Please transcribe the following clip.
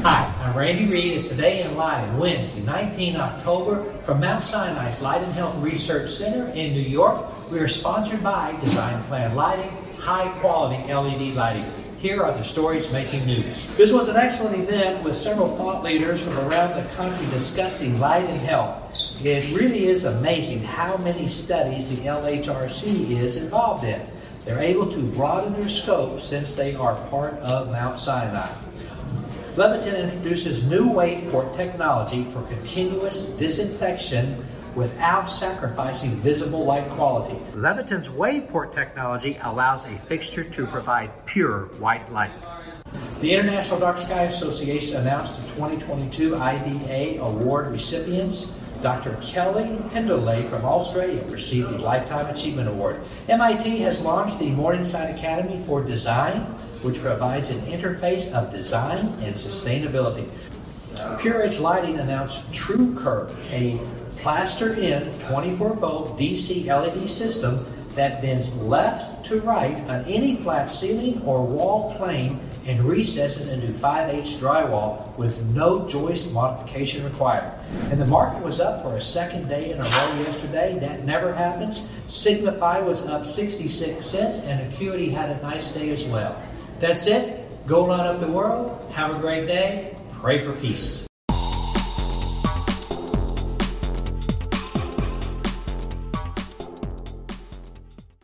I'm Randy Reid. It's Today in Light, Wednesday, 19 October, from Mount Sinai's Light and Health Research Center in New York. We are sponsored by Design Plan Lighting, high quality LED lighting. Here are the stories making news. This was an excellent event with several thought leaders from around the country discussing light and health. It really is amazing how many studies the LHRC is involved in. They're able to broaden their scope since they are part of Mount Sinai. Leviton introduces new Waveport technology for continuous disinfection without sacrificing visible light quality. Leviton's Waveport technology allows a fixture to provide pure white light. The International Dark Sky Association announced the 2022 IDA Award recipients. Dr. Kellie Pendoley from Australia received the Lifetime Achievement Award. MIT has launched the Morningside Academy for Design, which provides an interface of design and sustainability. Pure Edge Lighting announced True Curve, a plaster in 24 volt DC LED system that bends left to right on any flat ceiling or wall plane and recesses into 5H drywall with no joist modification required. And the market was up for a second day in a row yesterday. That never happens. Signify was up 66 cents and Acuity had a nice day as well. That's it. Go light up the world. Have a great day. Pray for peace.